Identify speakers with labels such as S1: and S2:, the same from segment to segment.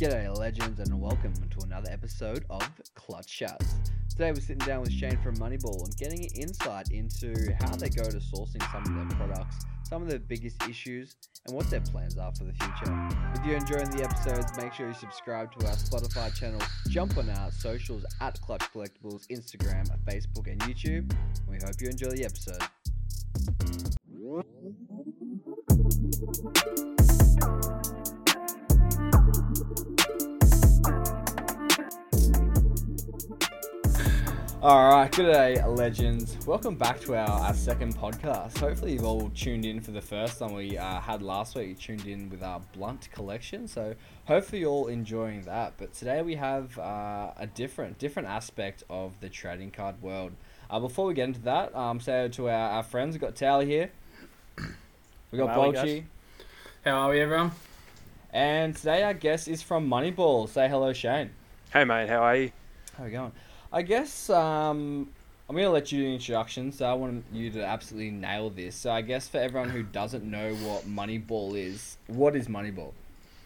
S1: G'day, legends, and welcome to another episode of Clutch Shots. Today, we're sitting down with Shane from Moneyball and getting an insight into how they go to sourcing some of their products, some of their biggest issues, and what their plans are for the future. If you're enjoying the episodes, make sure you subscribe to our Spotify channel, jump on our socials at Clutch Collectibles, Instagram, Facebook, and YouTube. We hope you enjoy the episode. All right, good day, legends. Welcome back to our, our second podcast. Hopefully, you've all tuned in for the first one we uh, had last week. You tuned in with our blunt collection, so hopefully, you're all enjoying that. But today we have uh, a different different aspect of the trading card world. Uh, before we get into that, um, say hello to our, our friends. We've got Tally here. We got
S2: How
S1: Bolchi.
S2: How are we, everyone?
S1: And today our guest is from Moneyball. Say hello, Shane.
S3: Hey mate, how are you?
S1: How are we going? I guess um, I'm gonna let you do the introduction. So I want you to absolutely nail this. So I guess for everyone who doesn't know what Moneyball is, what is Moneyball?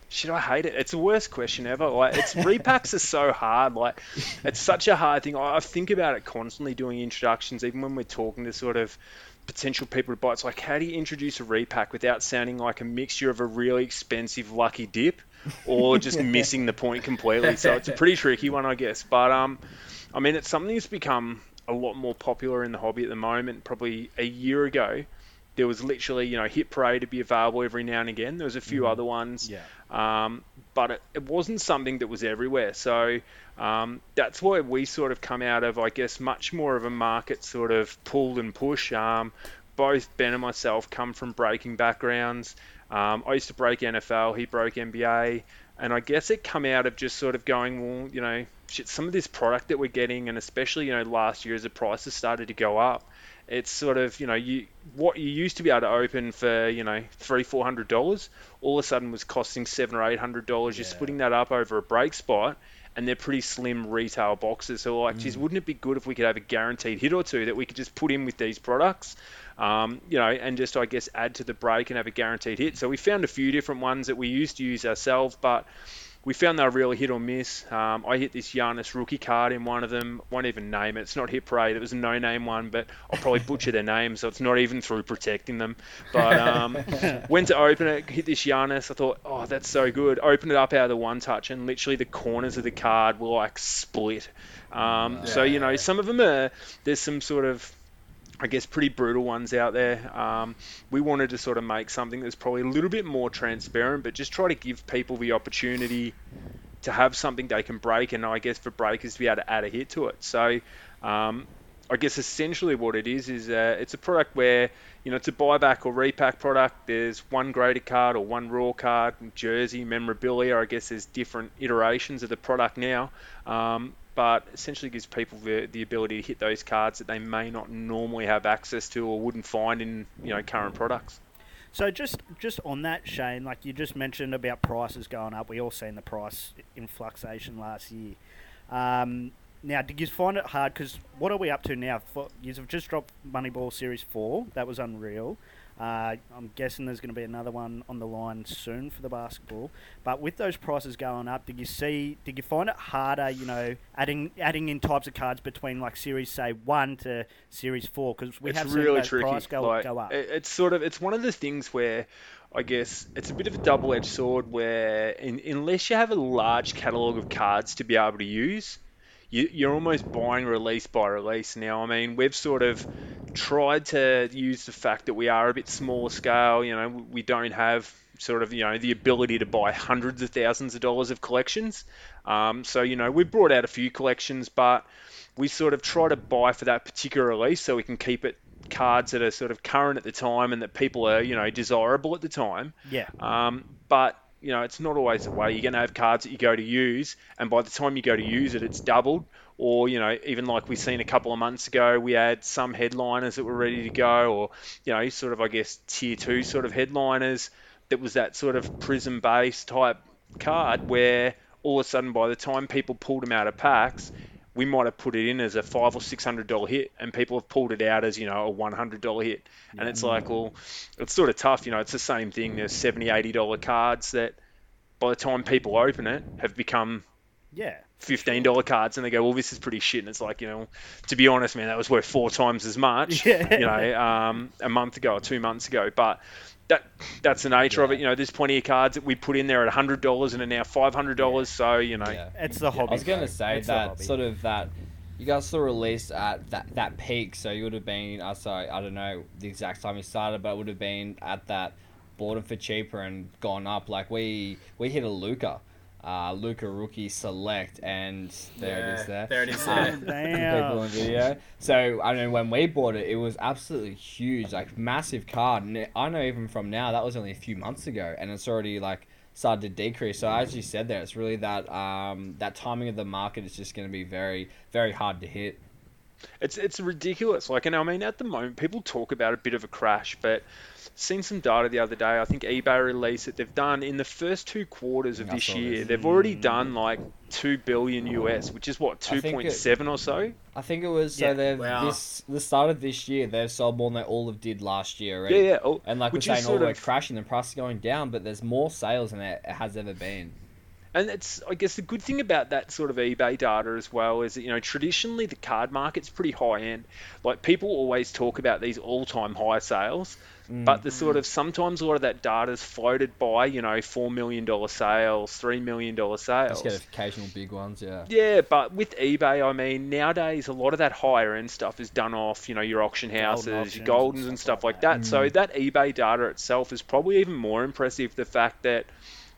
S3: Should I hate it. It's the worst question ever. Like, it's repacks are so hard. Like, it's such a hard thing. I I think about it constantly doing introductions, even when we're talking to sort of potential people to buy. It's like, how do you introduce a repack without sounding like a mixture of a really expensive lucky dip or just missing the point completely? So it's a pretty tricky one, I guess. But um, I mean, it's something that's become a lot more popular in the hobby at the moment. Probably a year ago, there was literally, you know, Hit Parade to be available every now and again. There was a few other ones.
S1: Yeah.
S3: Um, but it, it wasn't something that was everywhere. So um, that's why we sort of come out of, I guess, much more of a market sort of pull and push. Um, both Ben and myself come from breaking backgrounds. Um, I used to break NFL, he broke NBA. And I guess it come out of just sort of going, well, you know, shit, some of this product that we're getting, and especially, you know, last year as the prices started to go up, it's sort of you know you what you used to be able to open for you know three four hundred dollars all of a sudden was costing seven or eight hundred dollars. You're
S1: Yeah.
S3: splitting that up over a break spot and they're pretty slim retail boxes. So like geez mm. wouldn't it be good if we could have a guaranteed hit or two that we could just put in with these products um, you know and just i guess add to the break and have a guaranteed hit so we found a few different ones that we used to use ourselves but we found they were really hit or miss. Um, I hit this Giannis rookie card in one of them. Won't even name it. It's not Hit Parade. It was a no-name one, but I'll probably butcher their name, so it's not even through protecting them. But um, went to open it, hit this Giannis. I thought, oh, that's so good. Opened it up out of the one touch, and literally the corners of the card were like split. Um, So you know, some of them are. There's some sort of I guess pretty brutal ones out there. Um, we wanted to sort of make something that's probably a little bit more transparent, but just try to give people the opportunity to have something they can break, and I guess for breakers to be able to add a hit to it. So, um, I guess essentially what it is is uh, it's a product where you know it's a buyback or repack product. There's one graded card or one raw card, jersey, memorabilia. I guess there's different iterations of the product now. Um, but essentially gives people the, the ability to hit those cards that they may not normally have access to or wouldn't find in you know current products.
S2: So just just on that, Shane, like you just mentioned about prices going up. We all seen the price influxation last year. Um, now, did you find it hard? Because what are we up to now? You've just dropped Moneyball Series Four. That was unreal. Uh, I'm guessing there's going to be another one on the line soon for the basketball. But with those prices going up, did you see? Did you find it harder? You know, adding adding in types of cards between like Series say one to Series Four because we
S3: it's
S2: have
S3: really
S2: seen price go,
S3: like,
S2: go up.
S3: it- It's sort of it's one of the things where I guess it's a bit of a double-edged sword where in, unless you have a large catalog of cards to be able to use, you, you're almost buying release by release now. I mean, we've sort of tried to use the fact that we are a bit smaller scale. You know, we don't have sort of you know the ability to buy hundreds of thousands of dollars of collections. Um, so you know, we've brought out a few collections, but we sort of try to buy for that particular release so we can keep it cards that are sort of current at the time and that people are you know desirable at the time.
S2: yeah.
S3: Um, but you know, it's not always the way. You're going to have cards that you go to use, and by the time you go to use it, it's doubled. Or you know, even like we've seen a couple of months ago, we had some headliners that were ready to go, or you know, sort of I guess tier two sort of headliners. That was that sort of prism based type card where all of a sudden by the time people pulled them out of packs, we might have put it in as a five or six hundred dollar hit, and people have pulled it out as you know a one hundred dollar hit, and it's like, well, it's sort of tough, you know. It's the same thing. There's 70 80 dollar cards that by the time people open it, have become
S2: Yeah.
S3: Fifteen dollar cards, and they go, "Well, this is pretty shit." And it's like, you know, to be honest, man, that was worth four times as much,
S2: Yeah.
S3: you know, um, a month ago or two months ago. But that that's the nature of it. You know, there's plenty of cards that we put in there at hundred dollars and are now five hundred dollars. So you know,
S1: Yeah.
S2: It's the hobby.
S1: I was gonna
S2: bro.
S1: say
S2: It's
S1: that sort of that you guys sort of released at that that peak, so you would have been. Uh, sorry, I don't know the exact time you started, but it would have been at that bought them for cheaper and gone up. Like we we hit a Luka, uh, Luka rookie select, and there it is. There,
S4: There it is. There.
S1: for people
S2: Damn.
S1: in video. So I mean, when we bought it, it was absolutely huge, like massive card. And it- I know even from now, that was only a few months ago, and it's already like started to decrease. So as you said there, it's really that um, that timing of the market is just going to be very very hard to hit.
S3: It's it's ridiculous. Like, and I mean, at the moment, people talk about a bit of a crash, but seen some data the other day. I think eBay released it. They've done in the first two quarters of this year,
S1: this.
S3: they've already done like two billion US, which is what
S1: I
S3: two
S1: think
S3: point
S1: it-
S3: seven or so.
S1: I think it was
S2: Yeah.
S1: so they've
S4: Wow.
S1: this the start of this year they've sold more than they all of did last year already.
S3: Yeah, yeah. Oh,
S1: And like we're saying, all we're
S3: of-
S1: crashing, the price is going down, but there's more sales than it has ever been.
S3: And it's, I guess, the good thing about that sort of eBay data as well is that, you know, traditionally the card market's pretty high end. Like, people always talk about these all time high sales, but the sort mm. of sometimes a lot of that data is floated by, you know, $4 million sales, $3 million sales.
S1: Just get occasional big ones, yeah.
S3: Yeah, but with eBay, I mean, nowadays a lot of that higher end stuff is done off, you know, your auction houses,
S2: auctions
S3: your Goldins and
S2: stuff
S3: stuff
S2: like that.
S3: that. So mm. that eBay data itself is probably even more impressive. The fact that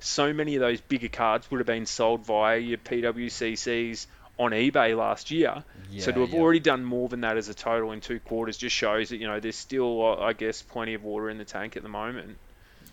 S3: so many of those bigger cards would have been sold via your PWCCs on eBay last year.
S1: Yeah, so
S3: to have
S1: yeah.
S3: already done more than that as a total in two quarters just shows that, you know, there's still, uh, I guess, plenty of water in the tank at the moment.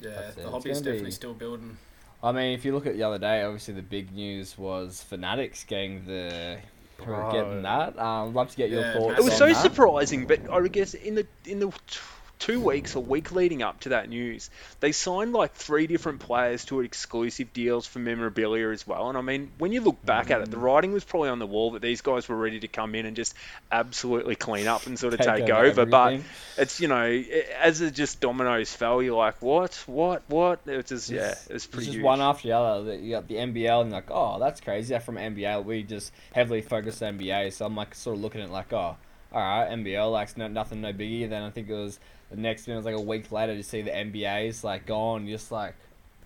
S4: Yeah, the
S1: It's
S4: hobby's definitely
S1: be-
S4: still building.
S1: I mean, if you look at the other day, obviously the big news was Fanatics getting the
S2: Bro.
S1: getting that. Um, I'd love to get your
S4: Yeah,
S1: thoughts.
S3: It was
S1: on
S3: so
S1: that.
S3: surprising, but I would guess in the in the t- two weeks a week leading up to that news, they signed like three different players to exclusive deals for memorabilia as well. And I mean, when you look back at it,
S1: Mm.
S3: the writing was probably on the wall that these guys were ready to come in and just absolutely clean up and sort of
S1: Take
S3: take,
S1: over
S3: over. But it's you know, as it just dominoes fell, you're like, what, what, what? It's just yeah,
S1: It's-
S3: it's
S1: It's
S3: pretty
S1: just one after the other. You got the NBL and like, oh, that's crazy. From NBL. We just heavily focus on NBA, so I'm like sort of looking at it like, oh, all right, NBL, like no, nothing, no biggie. Then I think it was the next minute, it was like a week later, to see the NBA's like gone. Just like,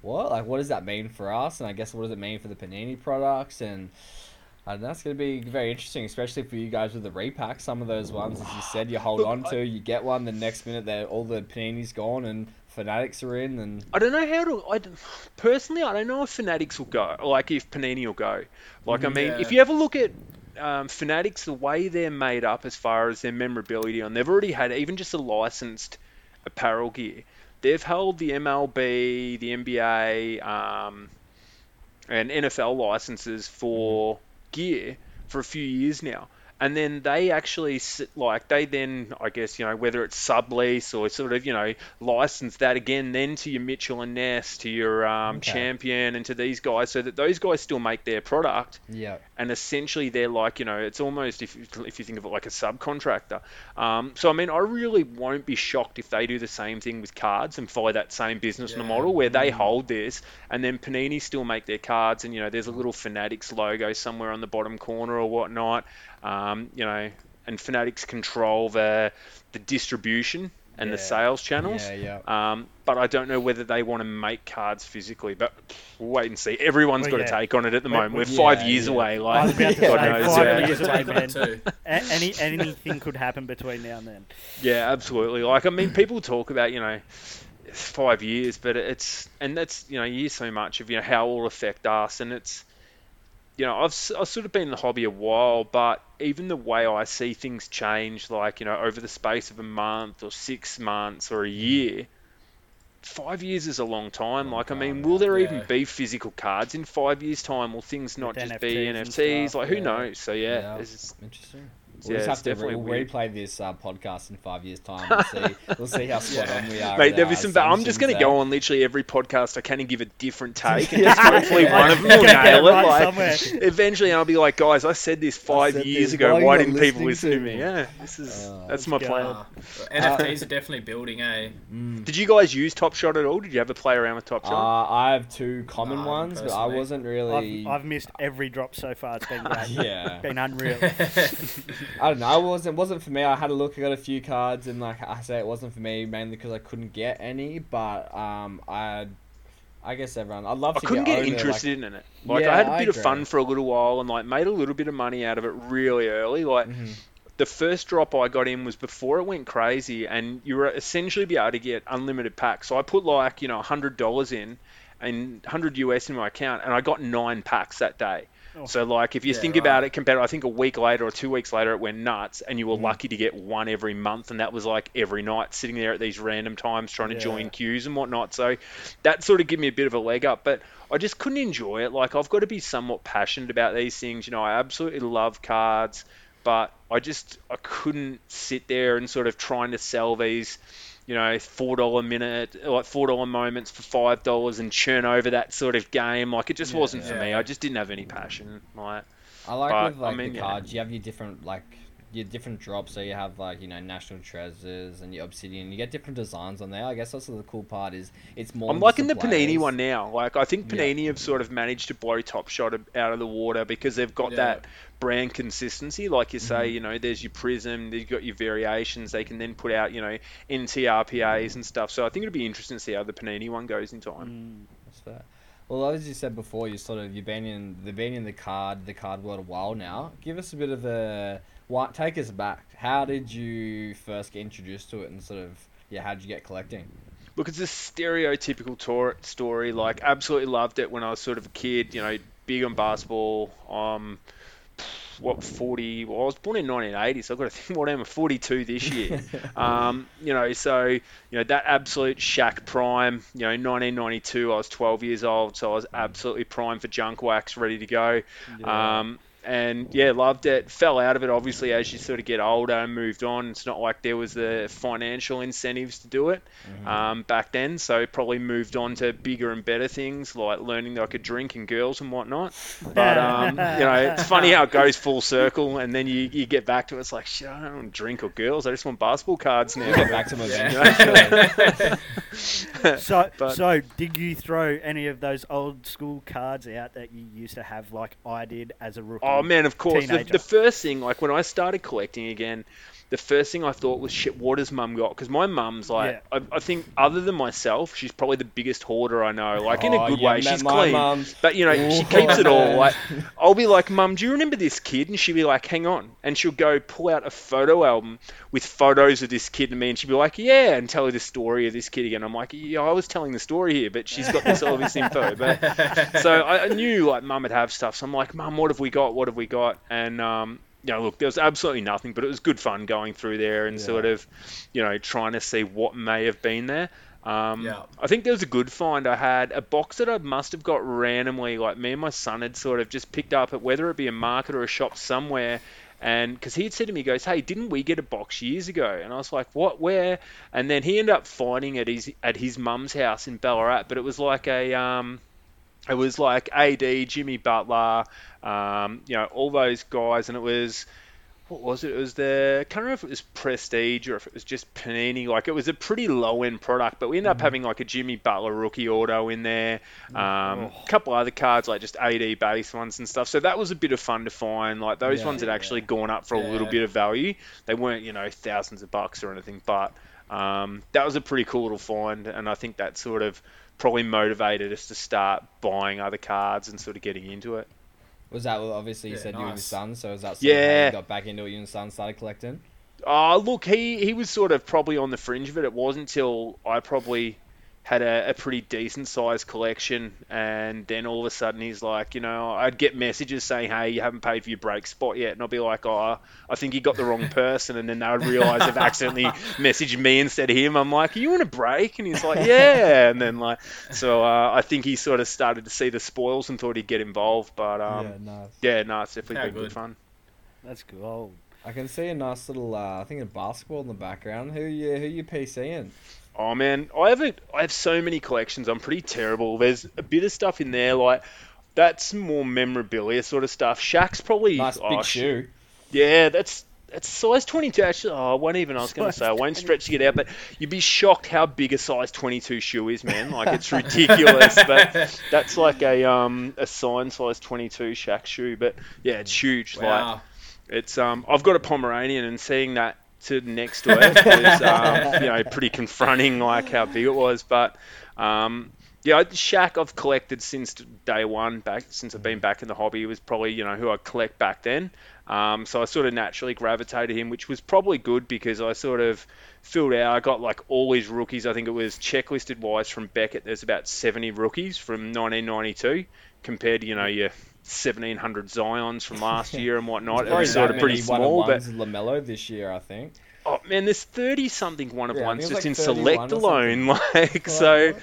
S1: what? Like, what does that mean for us? And I guess what does it mean for the Panini products? And I don't know, that's going to be very interesting, especially for you guys with the repack. Some of those ones, as you said, you hold
S3: Look,
S1: on
S3: I-
S1: to, you get one, the next minute, they're, all the Panini's gone and Fanatics are in, and
S3: I don't know how to. I personally, I don't know if Fanatics will go. Like if Panini will go. Like I mean,
S4: Yeah.
S3: if you ever look at um, Fanatics, the way they're made up as far as their memorability, and they've already had even just a licensed apparel gear. They've held the MLB, the NBA, um, and NFL licenses for gear for a few years now. And then they actually like they then I guess you know whether it's sublease or sort of you know license that again then to your Mitchell and Ness to your um,
S1: Okay.
S3: Champion and to these guys so that those guys still make their product
S1: yeah.
S3: And essentially they're like you know it's almost if you, if you think of it like a subcontractor. Um, so i mean i really won't be shocked if they do the same thing with cards and follow that same business
S4: Yeah.
S3: model where they hold this and then panini still make their cards and you know there's a little fanatics logo somewhere on the bottom corner or whatnot. Um, you know and fanatics control the the distribution and the sales channels
S1: Yeah, yeah.
S3: um, but I don't know whether they want to make cards physically. But we'll wait and see. Everyone's
S2: Well,
S3: got
S2: yeah.
S3: a take on it at the moment. We're five years away. Like,
S2: was about to
S3: God knows,
S2: five years away, man. any anything could happen between now and then.
S3: Yeah, absolutely. Like, I mean, people talk about, you know, five years, but it's, and that's, you know, you hear so much of, you know, how it will affect us. And it's, you know, I've, I've sort of been in the hobby a while, but even the way I see things change, like, you know, over the space of a month or six months or a mm. year, five years is a long time. Like, I mean, will there
S4: Yeah.
S3: even be physical cards in five years' time? Will things not
S2: With
S3: just be
S2: NFTs and
S3: NFTs?
S2: stuff,
S3: Like, who
S2: yeah.
S3: knows? So, yeah,
S1: Yeah.
S3: it's just-
S1: Interesting. We'll
S3: yeah,
S1: just
S3: it's
S1: have to re-
S3: definitely
S1: we'll
S3: weird.
S1: replay this uh, podcast in five years' time. We'll see. we'll see how spot on we are.
S3: Mate, there'll be some. But I'm just going to go on literally every podcast I can and give a different take, and just hopefully one of them will nail it.
S2: right
S3: Like,
S2: somewhere.
S3: evenally, I'll be like, guys, I said this five
S1: said
S3: years
S1: this.
S3: ago.
S1: Why
S3: Why didn't people listen to
S1: to
S3: me?
S1: me?
S3: Yeah, this is
S1: Uh,
S3: that's my
S2: let's
S3: plan.
S4: Uh, NFTs are definitely building, eh?
S1: Mm.
S3: Did you guys use Top Shot at all? Did you ever play around with Top
S1: Uh,
S3: Shot?
S1: I have two common
S4: No,
S1: ones, but I wasn't really.
S2: I've, I've missed every drop so far. It's been great.
S1: yeah.
S2: been unreal.
S1: I don't know. It wasn't wasn't for me. I had a look. I got a few cards, and like I say, it wasn't for me mainly because I couldn't get any. But um, I, I guess everyone. I'd love
S3: I
S1: to
S3: couldn't
S1: get,
S3: get
S1: owner, like-
S3: interested in it. Like
S1: Yeah,
S3: I had a bit of fun for a little while and like made a little bit of money out of it really early. Like
S1: Mhm.
S3: the first drop I got in was before it went crazy, and you were essentially be able to get unlimited packs. So I put like you know hundred dollars in, and hundred US in my account, and I got nine packs that day.
S2: Oh.
S3: So like if you
S4: Yeah,
S3: think
S4: right.
S3: about it, compared, I think a week later or two weeks later, it went nuts, and you were
S1: Mhm.
S3: lucky to get one every month, and that was like every night sitting there at these random times trying to
S2: Yeah.
S3: join queues and whatnot. So that sort of gave me a bit of a leg up, but I just couldn't enjoy it. Like I've got to be somewhat passionate about these things. You know, I absolutely love cards, but I just I couldn't sit there and sort of trying to sell these, you know, four dollar minute like four dollar moments for five dollars and churn over that sort of game. Like it just
S1: Yeah.
S3: wasn't for me. I just didn't have any passion. Like
S1: I like
S3: But,
S1: with
S3: I
S1: like
S3: mean,
S1: the
S3: yeah.
S1: cards. You have your different like your different drops. So you have like you know national treasures and your obsidian. You get different designs on there. I guess that's the cool part is it's more.
S3: I'm liking the Panini one now. Like I think
S1: Yeah.
S3: Panini have sort of managed to blow Top Shot out of the water because they've got
S4: Yeah.
S3: that brand consistency. Like you say,
S1: Mhm.
S3: you know, there's your Prism, you've got your variations. They can then put out, you know, NTRPAs and stuff. So I think it'll be interesting to see how the Panini one goes in time.
S2: Mm.
S1: That's fair. Well, as you said before, you sort of you've been in they've been in the card the card world a while now. Give us a bit of a what take us back. How did you first get introduced to it, and sort of yeah, how did you get collecting?
S3: Look, it's a stereotypical tor- story. Like, absolutely loved it when I was sort of a kid. You know, big on basketball. Um, what 40? Well, I was born in 1980, so I've got to think what am I 42 this year. um, you know, so you know that absolute Shaq prime. You know, 1992, I was 12 years old, so I was absolutely prime for junk wax, ready to go. Um, and yeah, loved it. Fell out of it obviously as you sort of get older and moved on. It's not like there was the financial incentives to do it um, back then, so probably moved on to bigger and better things like learning that I could drink and girls and whatnot. But um, you know, it's funny how it goes full circle, and then you, you get back to it. It's like shit, I don't want to drink or girls. I just want basketball cards now.
S1: Get back to my
S4: Yeah.
S2: So,
S3: But-
S2: so did you throw any of those old school cards out that you used to have, like I did as a rookie?
S3: Oh Oh, man, of course. The, the first thing, like when I started collecting again, the first thing I thought was, shit, what has mum got? Because my mum's like, I, I think other than myself, she's probably the biggest hoarder I know. Like in
S1: Oh,
S3: a good
S1: yeah,
S3: way, she's clean, but you know she
S1: Oh,
S3: keeps it all. Like I'll be like, mum, do you remember this kid? And she'll be like, hang on, and she'll go pull out a photo album with photos of this kid and me, and she'll be like, yeah, and tell her the story of this kid again. I'm like, yeah, I was telling the story here, but she's got this all this info, but so I, I knew like mum would have stuff. So I'm like, mum, what have we got? What have we got? And um, you know, look, there was absolutely nothing, but it was good fun going through there and
S1: Yeah.
S3: sort of, you know, trying to see what may have been there. Um,
S4: Yeah.
S3: I think there was a good find. I had a box that I must have got randomly. Like me and my son had sort of just picked up at whether it be a market or a shop somewhere. And because he had said to me, he goes, "Hey, didn't we get a box years ago?" And I was like, "What? Where?" And then he ended up finding it his at his mum's house in Ballarat. But it was like a um, it was like AD, Jimmy Butler, um, you know, all those guys, and it was what was it? It was the I can't remember if it was Prestige or if it was just Panini. Like it was a pretty low end product, but we ended up having like a Jimmy Butler rookie auto in there, um, a couple other cards like just AD base ones and stuff. So that was a bit of fun to find. Like those
S1: Yeah,
S3: ones had actually gone up for a little bit of value. They weren't you know thousands of bucks or anything, but um, that was a pretty cool little find, and I think that sort of probably motivated us to start buying other cards and sort of getting into it.
S1: Was that well, obviously you
S4: Yeah,
S1: said you and your son? So is that sort
S3: Yeah.
S1: you got back into it? You and son started collecting.
S3: Uh, look, he, he was sort of probably on the fringe of it. It wasn't until I probably had a, a pretty decent sized collection, and then all of a sudden he's like, you know, I'd get messages saying, hey, you haven't paid for your break spot yet, and I'll be like, oh, I think you got the wrong person, and then they would realise they've accidentally messaged me instead of him. I'm like, are you in a break? And he's like, yeah, and then like, so uh, I think he sort of started to see the spoils and thought he'd get involved, but um,
S1: nice.
S3: yeah, no, it's definitely
S4: How
S3: been good
S4: good.
S3: fun.
S2: That's cool.
S1: I can see a nice little, uh, I think a basketball in the background. Who you who you PCing?
S3: Oh man, I have a, I have so many collections. I'm pretty terrible. There's a bit of stuff in there like that's more memorabilia sort of stuff. Shaq's probably
S1: Nice
S3: oh,
S1: big shoe.
S3: Yeah, that's that's size 22. Actually, oh, I won't even. I was going to say I won't stretch it out, but you'd be shocked how big a size 22 shoe is, man. Like it's ridiculous, but that's like a um a sign size 22 Shaq shoe. But yeah, it's huge. Like it's um I've got a Pomeranian, and seeing that to next to it was um, you know pretty confronting, like how big it was. But um yeah, Shaq I've collected since day one back since I've been back in the hobby. Was probably you know who I collect back then. Um, so I sort of naturally gravitated him, which was probably good because I sort of filled out. I got like all his rookies. I think it was checklisted wise from Beckett. There's about 70 rookies from 1992 compared to you know your 1700 Zions from last year and whatnot. It was sort of pretty small, but
S1: LaMelo this year, I think.
S3: Oh man, there's 30 something one of
S1: yeah,
S3: ones just
S1: was
S3: in select alone. Like so,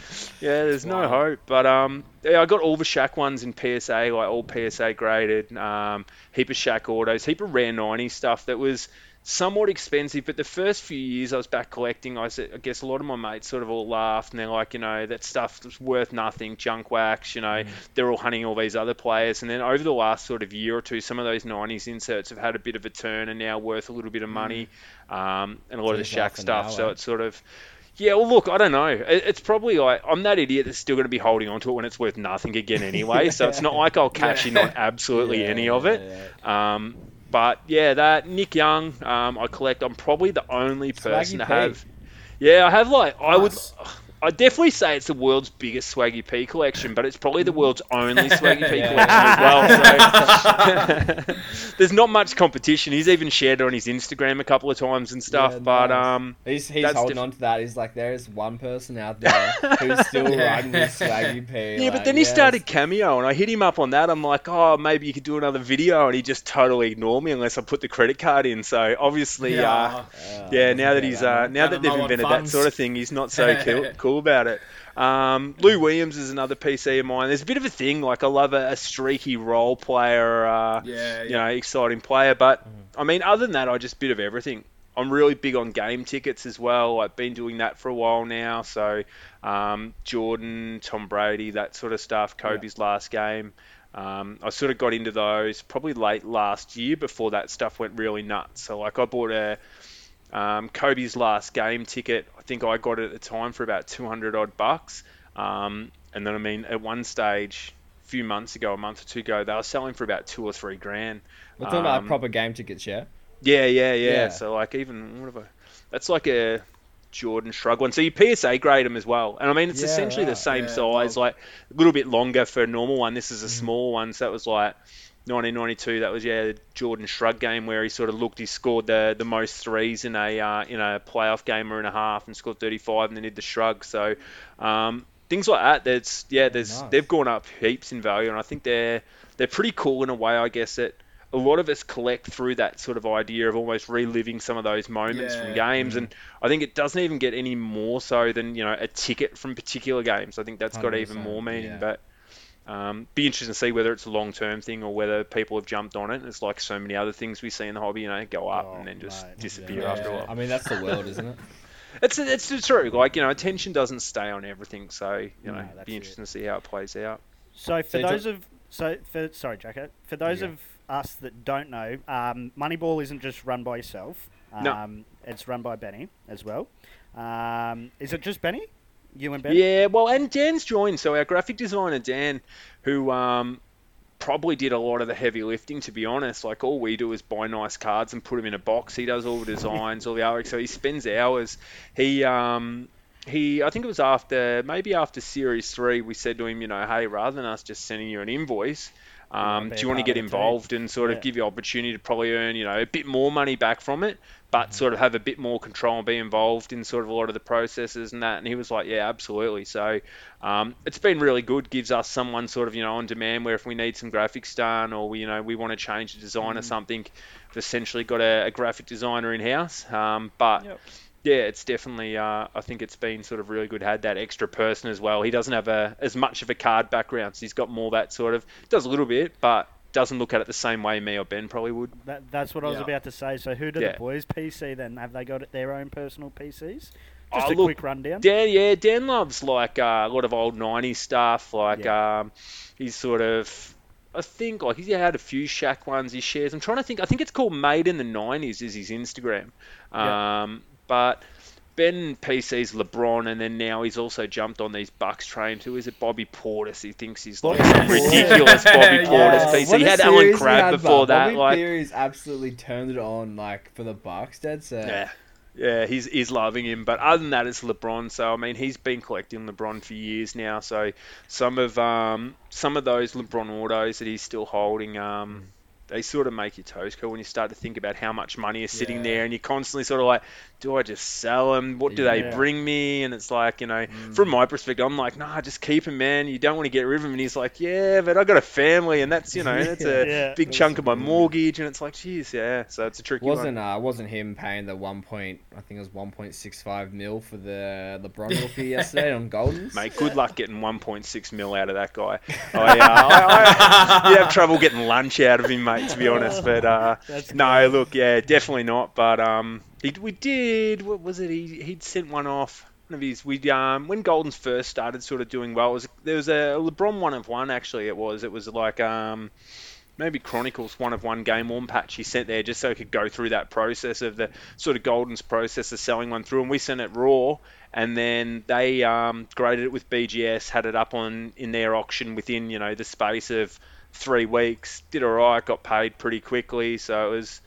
S3: yeah, there's no hope. But um, yeah, I got all the Shaq ones in PSA, like all PSA graded. Um, heap of Shaq autos, heap of rare 90 stuff that was somewhat expensive. But the first few years I was back collecting, I, said, I guess a lot of my mates sort of all laughed and they're like, you know, that stuff's worth nothing, junk wax. You know,
S1: Mm.
S3: they're all hunting all these other players. And then over the last sort of year or two, some of those 90s inserts have had a bit of a turn and now worth a little bit of money. Um, and a lot of the
S1: Geez, half
S3: Shaq
S1: an
S3: stuff. So it's sort of. Yeah, well, look, I don't know. It's probably like I'm that idiot that's still going to be holding on to it when it's worth nothing again anyway. So it's not like I'll cash in on absolutely
S1: Yeah,
S3: any of
S1: yeah,
S3: it.
S1: yeah.
S3: Um, but yeah, that Nick Young, um, I collect. I'm probably the only person
S1: Swaggy
S3: to
S1: P.
S3: have. Yeah, I have like I would.
S4: Nice.
S3: I definitely say it's the world's biggest Swaggy P collection, but it's probably the world's only Swaggy P
S1: Yeah.
S3: collection as well. So there's not much competition. He's even shared it on his Instagram a couple of times and stuff.
S1: Yeah,
S3: but
S1: nice.
S3: um,
S1: He's, he's holding
S3: diff-
S1: on to that. He's like, there is one person out there who's still
S4: Yeah.
S1: riding with Swaggy P.
S3: Yeah, but
S1: like,
S3: then he
S1: yes.
S3: started Cameo, and I hit him up on that. I'm like, oh, maybe you could do another video, and he just totally ignored me unless I put the credit card in. So obviously, uh,
S1: Uh,
S3: yeah,
S1: doesn't
S3: now that he's uh, now that they've
S4: low on
S3: invented that sort of thing, he's not so cool, cool about it. Um, Lou Williams is another PC of mine. There's a bit of a thing, like I love a, a streaky role player, uh,
S4: Yeah,
S3: you know, exciting player. But I mean, other than that, I just bit of everything. I'm really big on game tickets as well. I've been doing that for a while now. So um, Jordan, Tom Brady, that sort of stuff. Kobe's last game. Um, I sort of got into those probably late last year before that stuff went really nuts. So like I bought a um, Kobe's last game ticket. I think I got it at the time for about 200 odd bucks. Um, and then I mean, at one stage, a few months ago, a month or two ago, they were selling for about two or three grand.
S1: We're talking about
S3: Um,
S1: proper game tickets, yeah?
S3: Yeah, yeah, yeah.
S1: Yeah.
S3: So like even what have I? That's like a Jordan Shrug one. So you PSA grade them as well, and I mean it's
S1: Yeah,
S3: essentially the same
S4: Yeah,
S3: size,
S4: well-
S3: like a little bit longer for a normal one. This is a small one, so that was like 1992. That was yeah, the Jordan Shrug game where he sort of looked. He scored the the most threes in a uh, in a playoff game or and a half, and scored 35, and then did the shrug. So um, things like that. That's yeah, there's
S1: nice.
S3: they've gone up heaps in value, and I think they're they're pretty cool in a way. I guess that a lot of us collect through that sort of idea of almost reliving some of those moments from
S4: Yeah.
S3: games, and I think it doesn't even get any more so than you know a ticket from particular games. I think that's got even more meaning,
S1: yeah.
S3: but. Um, be interesting to see whether it's a long-term thing or whether people have jumped on it. It's like so many other things we see in the hobby, you know, go up
S2: Oh,
S3: and then just
S2: mate,
S3: disappear
S4: yeah.
S3: after a while.
S1: I mean, that's the world, isn't it?
S3: It's it's it's true. Like you know, attention doesn't stay on everything, so you know,
S2: No, that's
S3: be
S2: it.
S3: interesting to see how it plays out.
S2: So for
S1: So
S2: those of so for sorry, Jacko, for those
S1: Yeah.
S2: of us that don't know, um, Moneyball isn't just run by yourself. Um,
S3: No.
S2: it's run by Benny as well. Um, is it just Benny? You and Benny?
S3: Yeah, well, and Dan's joined. So our graphic designer Dan, who um, probably did a lot of the heavy lifting, to be honest. Like all we do is buy nice cards and put them in a box. He does all the designs, all the artwork. So he spends hours. He um, he, I think it was after maybe after series three, we said to him, you know, hey, rather than us just sending you an invoice. Um, do you want to get involved and sort of
S2: Yeah.
S3: give you opportunity to probably earn, you know, a bit more money back from it, but sort of have a bit more control and be involved in sort of a lot of the processes and that. And he was like, yeah, absolutely. So um, it's been really good. Gives us someone sort of, you know, on demand where if we need some graphics done or we, you know, we want to change the design or something, we've essentially got a, a graphic designer in house. Um, but
S2: Yep.
S3: Yeah, it's definitely. Uh, I think it's been sort of really good. Had that extra person as well. He doesn't have a as much of a card background, so he's got more that sort of does a little bit, but doesn't look at it the same way me or Ben probably would.
S2: That, that's what I was
S4: Yeah.
S2: about to say. So who do
S3: Yeah.
S2: the boys PC then? Have they got their own personal PCs?
S3: Oh,
S2: Just a
S3: look,
S2: quick rundown.
S3: Dan, yeah, Dan loves like uh, a lot of old '90s stuff. Like um, he's sort of, I think like he had a few Shaq ones he shares. I'm trying to think. I think it's called Made in the '90s is his Instagram.
S2: Yeah.
S3: Um, but Ben PC's LeBron, and then now he's also jumped on these Bucks trains. Who is it? Bobby Portis. He thinks he's like ridiculous. Bobby Portis.
S1: Oh,
S3: PC.
S1: what
S3: He had Allen
S1: Crabbe
S3: before that.
S1: Bobby
S3: like,
S1: Peary's absolutely turned it on, like for the Bucks, dead set.
S3: Yeah. Yeah, he's he's loving him. But other than that, it's LeBron. So I mean, he's been collecting LeBron for years now. So some of um some of those LeBron autos that he's still holding, um, they sort of make your toes curl when you start to think about how much money is sitting
S4: Yeah.
S3: there, and you're constantly sort of like, do I just sell them? What do they bring me? And it's like, you know, from my perspective, I'm like, nah, just keep him, man. You don't want to get rid of him. And he's like, yeah, but I got a family, and that's you know, that's a
S2: Yeah.
S3: big chunk of my mortgage, and it's like, geez, yeah. So it's a tricky one.
S1: Wasn't uh wasn't him paying the one point I think it was one point six five mil for the LeBron rookie yesterday on Goldins?
S3: Mate, good luck getting 1.6 mil out of that guy. I, uh, I, I, you have trouble getting lunch out of him, mate. To be honest, but uh, no, look, yeah, definitely not. But um, he, we did. What was it? He he'd sent one off. One of his. We um when Goldin's first started sort of doing well. Was there was a LeBron one of one actually. It was. It was like um. Maybe Chronicles one of one game warm patch he sent there just so he could go through that process of the sort of Goldin's process of selling one through, and we sent it raw, and then they um, graded it with BGS, had it up on in their auction within you know the space of three weeks. Did alright, got paid pretty quickly, so it was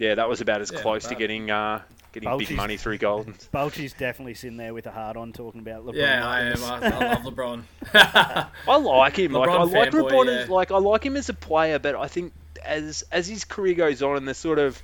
S3: yeah that was about as
S4: Yeah,
S3: close
S4: not
S3: to getting uh, getting big money through Goldin.
S2: Bolty's definitely sitting there with a hard on talking about LeBron.
S4: Yeah, I am. I, I love LeBron.
S3: I like him. like I
S4: LeBron
S3: like
S4: fanboy,
S3: LeBron.
S4: yeah.
S3: As, like I like him as a player, but I think as as his career goes on and the sort of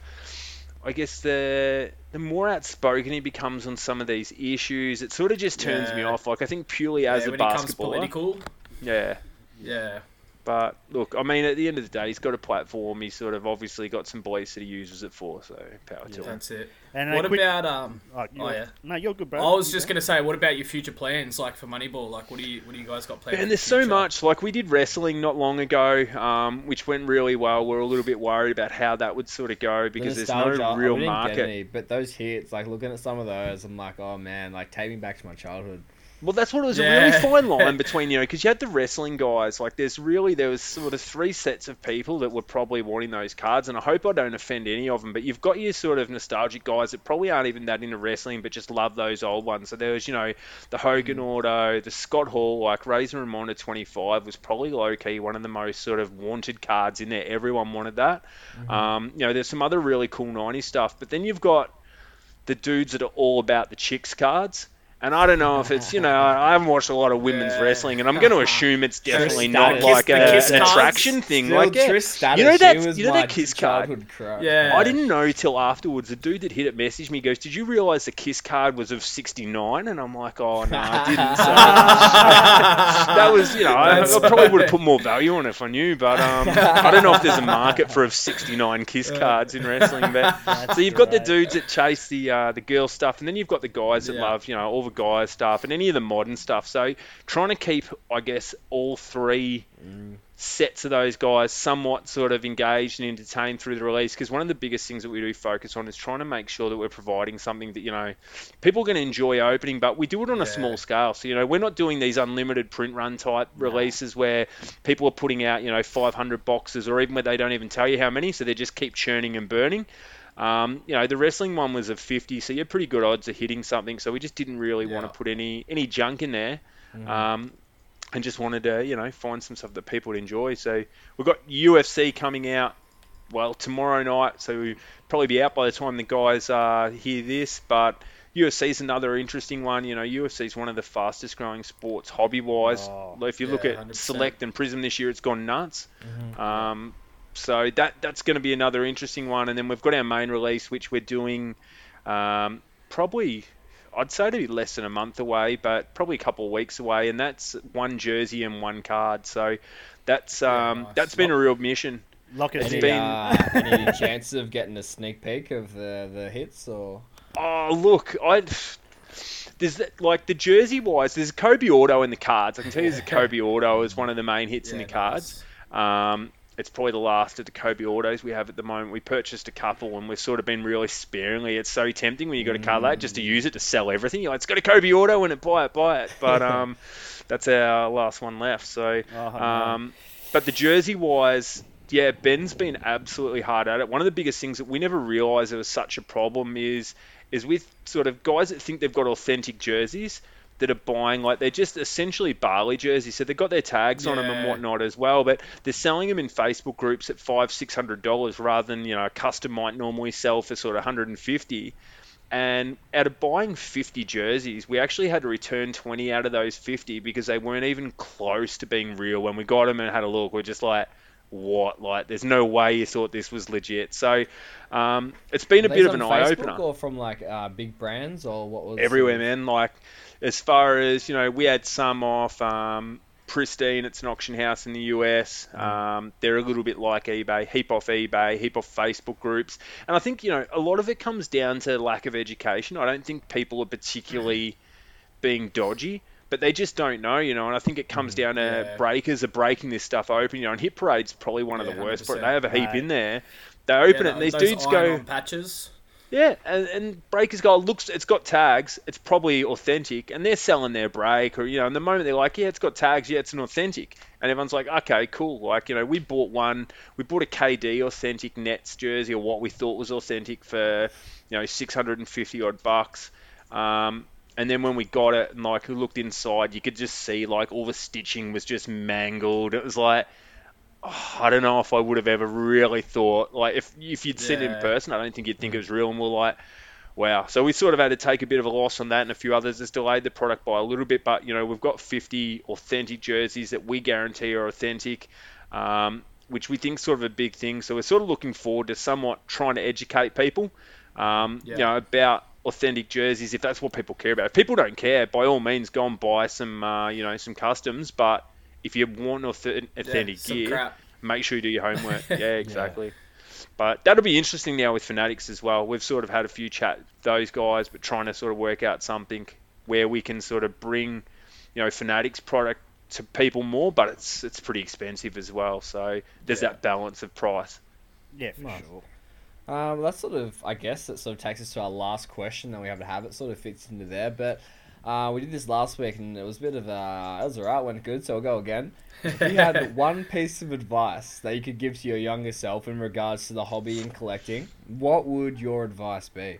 S3: I guess the the more outspoken he becomes on some of these issues, it sort of just turns me off. Like I think purely
S4: Yeah,
S3: as a
S4: when he comes
S3: basketballer,
S4: political,
S3: yeah.
S4: yeah.
S3: But look, I mean, at the end of the day, he's got a platform. He's sort of obviously got some beliefs that he uses it for. So power to him.
S4: That's it.
S2: And
S4: What
S2: quick-
S4: about um?
S2: Oh,
S4: Oh yeah.
S2: No, you're good, bro.
S4: I was
S2: You
S4: just gonna say, what about your future plans, like for Moneyball? Like, what do you, what do you guys got planned?
S3: And there's
S4: the
S3: so much. Like we did wrestling not long ago, um, which went really well. We're a little bit worried about how that would sort of go
S1: The
S3: because there's
S1: nostalgia,
S3: no
S1: I
S3: real
S1: didn't get
S3: market.
S1: any, but those hits, like looking at some of those, I'm like, oh man, like take me back to my childhood.
S3: Well, that's what it was a really fine line between you know because you had the wrestling guys. Like there's really there was sort of three sets of people that were probably wanting those cards, and I hope I don't offend any of them. But you've got your sort of nostalgic guys that probably aren't even that into wrestling, but just love those old ones. So there was you know the Hogan auto, the Scott Hall, like Razor Ramon 25 was probably low key one of the most sort of wanted cards in there. Everyone wanted that. Um, you know, there's some other really cool 90s stuff, but then you've got the dudes that are all about the chicks cards. And I don't know if it's, you know, I haven't watched a lot of women's
S4: Yeah.
S3: wresling, and I'm going to assume it's definitely
S1: status.
S3: not like a,
S4: kiss
S3: an attraction thing.
S1: Still,
S3: Like, yeah, you know
S1: she
S3: that, you know
S1: my
S3: that kiss card.
S1: crush.
S4: Yeah.
S3: I didn't know till afterwards. The dude that hit it messaged me, goes, "Did you realise the kiss card was of 69?" And I'm like, "Oh no, I didn't." So that was, you know, I, I probably would have put more value on it if I knew, but um, I don't know if there's a market for of 69 kiss cards in wrestling. But
S2: That's
S3: so you've got the dudes that chase the uh, the girl stuff, and then you've got the guys that
S4: Yeah.
S3: love, you know, all the guys stuff and any of the modern stuff. So trying to keep, I guess, all three sets of those guys somewhat sort of engaged and entertained through the release because one of the biggest things that we do focus on is trying to make sure that we're providing something that you know people are going to enjoy opening but we do it on a small scale. So you know we're not doing these unlimited print run type releases where people are putting out you know 500 boxes or even where they don't even tell you how many so they just keep churning and burning um, you know, the wrestling one was a 50, so you had pretty good odds of hitting something. So we just didn't really want to put any any junk in there, um, and just wanted to, you know, find some stuff that people would enjoy. So we've got UFC coming out, well, tomorrow night. So we'll probably be out by the time the guys uh, hear this. But UFC is another interesting one. You know, UFC is one of the fastest growing sports hobby wise.
S2: Oh,
S3: if you look at
S4: 100%.
S3: Select and Prism this year, it's gone nuts. Um, so that that's going to be another interesting one. And then we've got our main release, which we're doing um, probably, I'd say to be less than a month away, but probably a couple of weeks away. And that's one jersey and one card. So that's um,
S4: nice.
S3: that's been a real mission.
S2: Lock us
S3: It's
S1: Any,
S2: in.
S3: been-
S1: uh, any chance of getting a sneak peek of the, the hits or?
S3: Oh look, I. There's like the jersey wise, there's a Kobe auto in the cards. I can tell you, there's a Kobe auto is one of the main hits in
S4: Yeah,
S3: the cards.
S4: nice.
S3: Um, it's probably the last of the Kobe autos we have at the moment. We purchased a couple and we've sort of been really sparingly. It's so tempting when you got a car like just to use it to sell everything. You're like, it's got a Kobe auto in it, buy it, buy it. But um, that's our last one left. So,
S2: Oh,
S3: um, but the jersey wise, yeah, Ben's been absolutely hard at it. One of the biggest things that we never realised it was such a problem is is with sort of guys that think they've got authentic jerseys that are buying like they're just essentially Bali jerseys. So they've got their tags on them and whatnot as well, but they're selling them in Facebook groups at five, six hundred dollars rather than you know a custom might normally sell for sort of 150. And out of buying 50 jerseys, we actually had to return 20 out of those 50 because they weren't even close to being real. When we got them and had a look, we're just like, what? Like, there's no way you thought this was legit. So, um, it's been a bit of an eye opener.
S1: Or from like uh, big brands or what was
S3: everywhere, man. Like as far as you know, we had some off um, Pristine. It's an auction house in the US. Um, they're a little bit like eBay, heap off eBay, heap off Facebook groups, and I think you know a lot of it comes down to lack of education. I don't think people are particularly being dodgy. But they just don't know, you know, and I think it comes down to
S4: Yeah.
S3: breakers are breaking this stuff open, you know, and Hit Parade's probably one of
S4: Yeah,
S3: the worst. But they have a heap
S2: Right.
S3: in there. They open
S4: Yeah,
S3: it, and these dudes go,
S4: patches.
S3: Yeah, and, and Breakers go, looks, it's got tags, it's probably authentic, and they're selling their break, or you know, in the moment they're like, yeah, it's got tags, yeah, it's an authentic, and everyone's like, okay, cool, like you know, we bought one, we bought a KD authentic Nets jersey, or what we thought was authentic for, you know, 650 odd bucks, um, and then when we got it and like looked inside, you could just see like all the stitching was just mangled. It was like. Oh, I don't know if I would have ever really thought like if if you'd seen it in person, I don't think you'd think it was real. And we're like, Wow. So we sort of had to take a bit of a loss on that, and a few others has delayed the product by a little bit. But you know, we've got 50 authentic jerseys that we guarantee are authentic, um, which we think is sort of a big thing. So we're sort of looking forward to somewhat trying to educate people, um, you know, about authentic jerseys if that's what people care about. If people don't care, by all means, go and buy some, uh, you know, some customs. But if you want authentic
S4: yeah,
S3: gear,
S4: crap.
S3: make sure you do your homework. Yeah, exactly. But that'll be interesting now with Fanatics as well. We've sort of had a few chat those guys, but trying to sort of work out something where we can sort of bring, you know, Fanatics product to people more, but it's it's pretty expensive as well. So there's
S4: Yeah.
S3: that balance of price.
S2: Yeah, for
S1: Nice.
S2: sure.
S1: Um, that sort of, I guess, that sort of takes us to our last question that we have to have. It sort of fits into there, but uh, we did this last week and it was a bit of a, it was alright, went good, so we'll go again. If you had one piece of advice that you could give to your younger self in regards to the hobby and collecting, what would your advice be?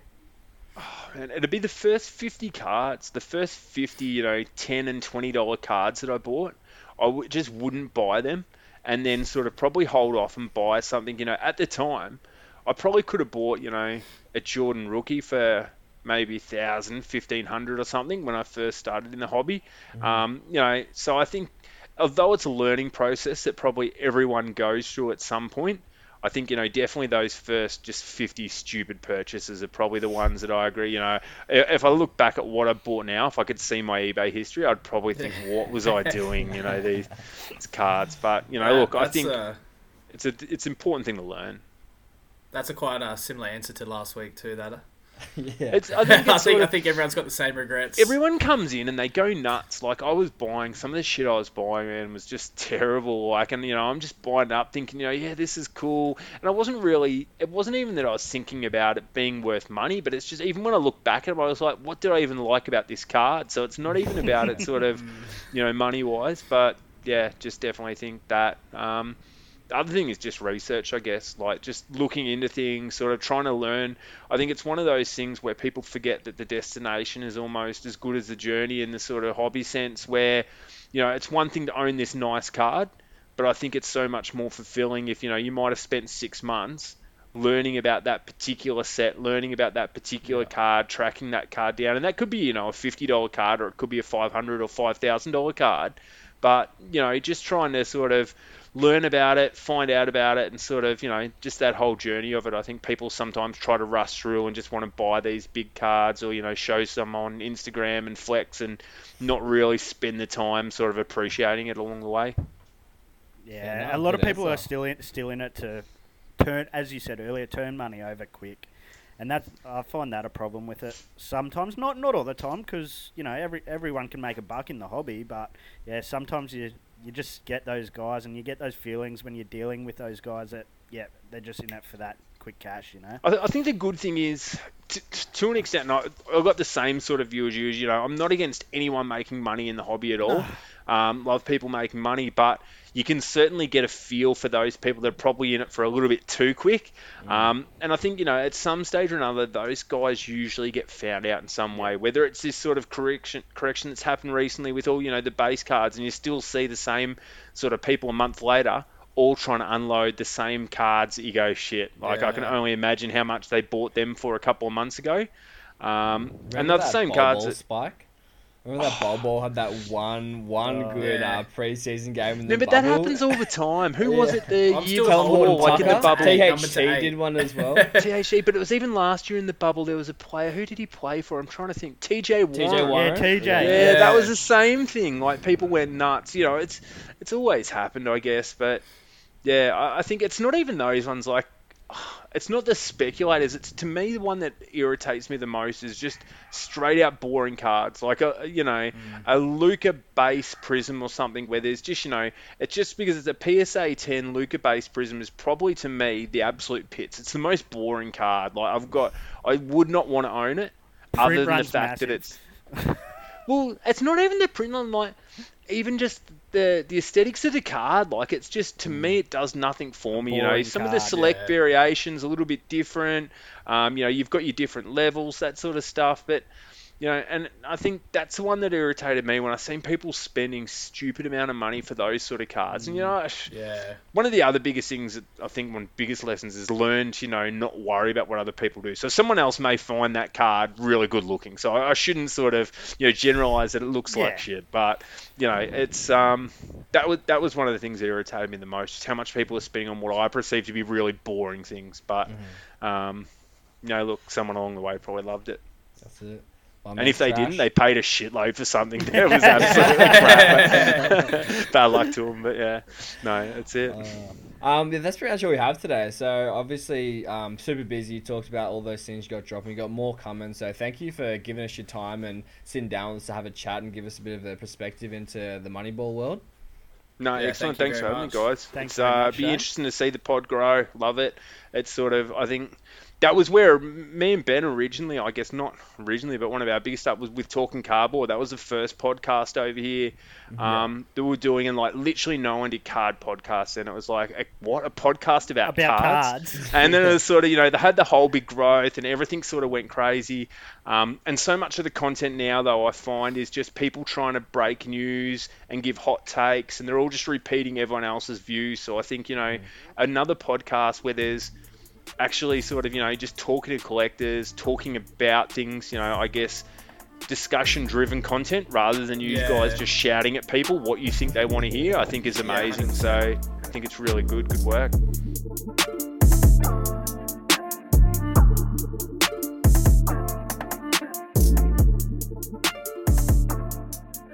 S3: And it'd be the first 50 cards, the first 50, you know, 10 and 20 dollar cards that I bought. I w- just wouldn't buy them and then sort of probably hold off and buy something, you know, at the time, I probably could have bought, you know, a Jordan rookie for maybe 1000 1500 or something when I first started in the hobby. Mm-hmm. Um, you know, so I think although it's a learning process that probably everyone goes through at some point, I think you know definitely those first just 50 stupid purchases are probably the ones that I agree. You know, if I look back at what I bought now, if I could see my eBay history, I'd probably think, what was I doing? You know, these, these cards. But you know,
S4: Yeah,
S3: look, I think
S4: A,
S3: it's a it's an important thing to learn.
S4: that's a quite a similar answer to last week too. That
S1: yeah.
S3: It's I
S4: I
S3: think
S4: think,
S3: it's
S4: I
S3: of,
S4: think everyone's got the same regrets.
S3: everyone comes in and they go nuts. Like I was buying some of the shit I was buying, man, was just terrible. Like, and you know, I'm just buying it up, thinking, you know, yeah, this is cool. And I wasn't really. It wasn't even that I was thinking about it being worth money, but it's just even when I look back at it, I was like, what did I even like about this card? So it's not even about it, sort of, you know, money wise. But yeah, just definitely think that. Um, the other thing is just research, I guess, like just looking into things, sort of trying to learn. I think it's one of those things where people forget that the destination is almost as good as the journey in the sort of hobby sense, where, you know, it's one thing to own this nice card, but I think it's so much more fulfilling if, you know, you might have spent six months learning about that particular set, learning about that particular card, tracking that card down. And that could be, you know, a $50 card or it could be a 500 or $5,000 card. But, you know, just trying to sort of learn about it, find out about it, and sort of, you know, just that whole journey of it. I think people sometimes try to rush through and just want to buy these big cards or, you know, show some on Instagram and flex and not really spend the time sort of appreciating it along the way.
S2: Yeah,
S1: no,
S2: a lot of
S1: good
S2: people are still in, still in it to turn, as you said earlier, turn money over quick, and that I find that a problem with it sometimes. Not not all the time, because you know every everyone can make a buck in the hobby, but yeah, sometimes you you just get those guys, and you get those feelings when you're dealing with those guys that yeah, they're just in it for that quick cash, you know.
S3: I, th- I think the good thing is, t- t- to an extent, and I, I've got the same sort of view as you. You know, I'm not against anyone making money in the hobby at all. um, love people making money, but you can certainly get a feel for those people that are probably in it for a little bit too quick. Um, and I think, you know, at some stage or another, those guys usually get found out in some way, whether it's this sort of correction correction that's happened recently with all, you know, the base cards, and you still see the same sort of people a month later all trying to unload the same cards that you go shit. Like I can only imagine how much they bought them for a couple of months ago. Um, and they're the same cards. That,
S1: spike. Remember that Bol Bol had that one one
S2: Oh,
S1: good
S4: yeah.
S1: uh, preseason game in
S3: no,
S1: the
S3: but that happens all the time. Who
S1: Yeah.
S3: was it the
S4: I'm
S3: year
S4: still
S3: before,
S4: holding
S3: like in the bubble?
S4: Hey, number
S1: THC did one as well.
S3: THC, but it was even last year in the bubble. There was a player. Who did he play for? I'm trying to think. TJ Warren.
S1: TJ
S2: Yeah, TJ.
S3: Yeah,
S2: Yeah.
S3: that was the same thing. Like people went nuts. You know, it's it's always happened, I guess. But yeah, I, I think it's not even those ones. Like it's not the speculators. It's to me the one that irritates me the most is just straight out boring cards. Like a you know a Luka base Prizm or something where there's just you know it's just because it's a PSA 10 Luka base Prizm is probably to me the absolute pits. It's the most boring card. Like I've got I would not want to own it other than the fact that it's well, it's not even the print on like even just the the aesthetics of the card. Like it's just to me, it does nothing for me. You know, some of the select
S4: yeah.
S3: variations a little bit different. Um, you know, you've got your different levels, that sort of stuff. But you know, and I think that's the one that irritated me when I seen people spending stupid amount of money for those sort of cards. And you know,
S4: Yeah.
S3: one of the other biggest things that I think one of the biggest lessons is learn to you know not worry about what other people do. So someone else may find that card really good looking. So I shouldn't sort of you know generalize that it looks
S2: Yeah.
S3: like shit. But you know it's um that was that was one of the things that irritated me the most. Just how much people are spending on what I perceive to be really boring things. But um you know look, someone along the way probably loved it.
S1: That's it.
S3: And if they didn't, they paid a shitload for something that was absolutely crap. Bad luck to them, but yeah, no, that's it.
S1: Um, yeah, that's pretty much all we have today. So obviously, um, super busy. You talked about all those things you got dropping. You got more coming. So thank you for giving us your time and sitting down with us to have a chat and give us a bit of a perspective into the Moneyball world.
S3: No,
S4: Yeah,
S3: excellent.
S4: thank
S3: Thanks for having me, guys.
S2: Thanks
S3: it's
S2: very
S3: uh,
S2: much,
S3: be
S2: Shane.
S3: interesting to see the pod grow. Love it. It's sort of, I think, that was where me and Ben originally, I guess not originally, but one of our biggest stuff was with Talking Cardboard. That was the first podcast over here um, that we were doing, and like literally no one did card podcasts. And it was like, a, what a podcast about,
S2: About
S3: cards.
S2: cards.
S3: and then it was sort of, you know, they had the whole big growth and everything sort of went crazy. Um, and so much of the content now, though, I find is just people trying to break news and give hot takes, and they're all just repeating everyone else's views. So I think, you know, another podcast where there's actually sort of, you know, just talking to collectors, talking about things, you know, I guess discussion driven content rather than you
S4: Yeah.
S3: guys just shouting at people what you think they want to hear, I think is amazing. so I think it's really good. Good work.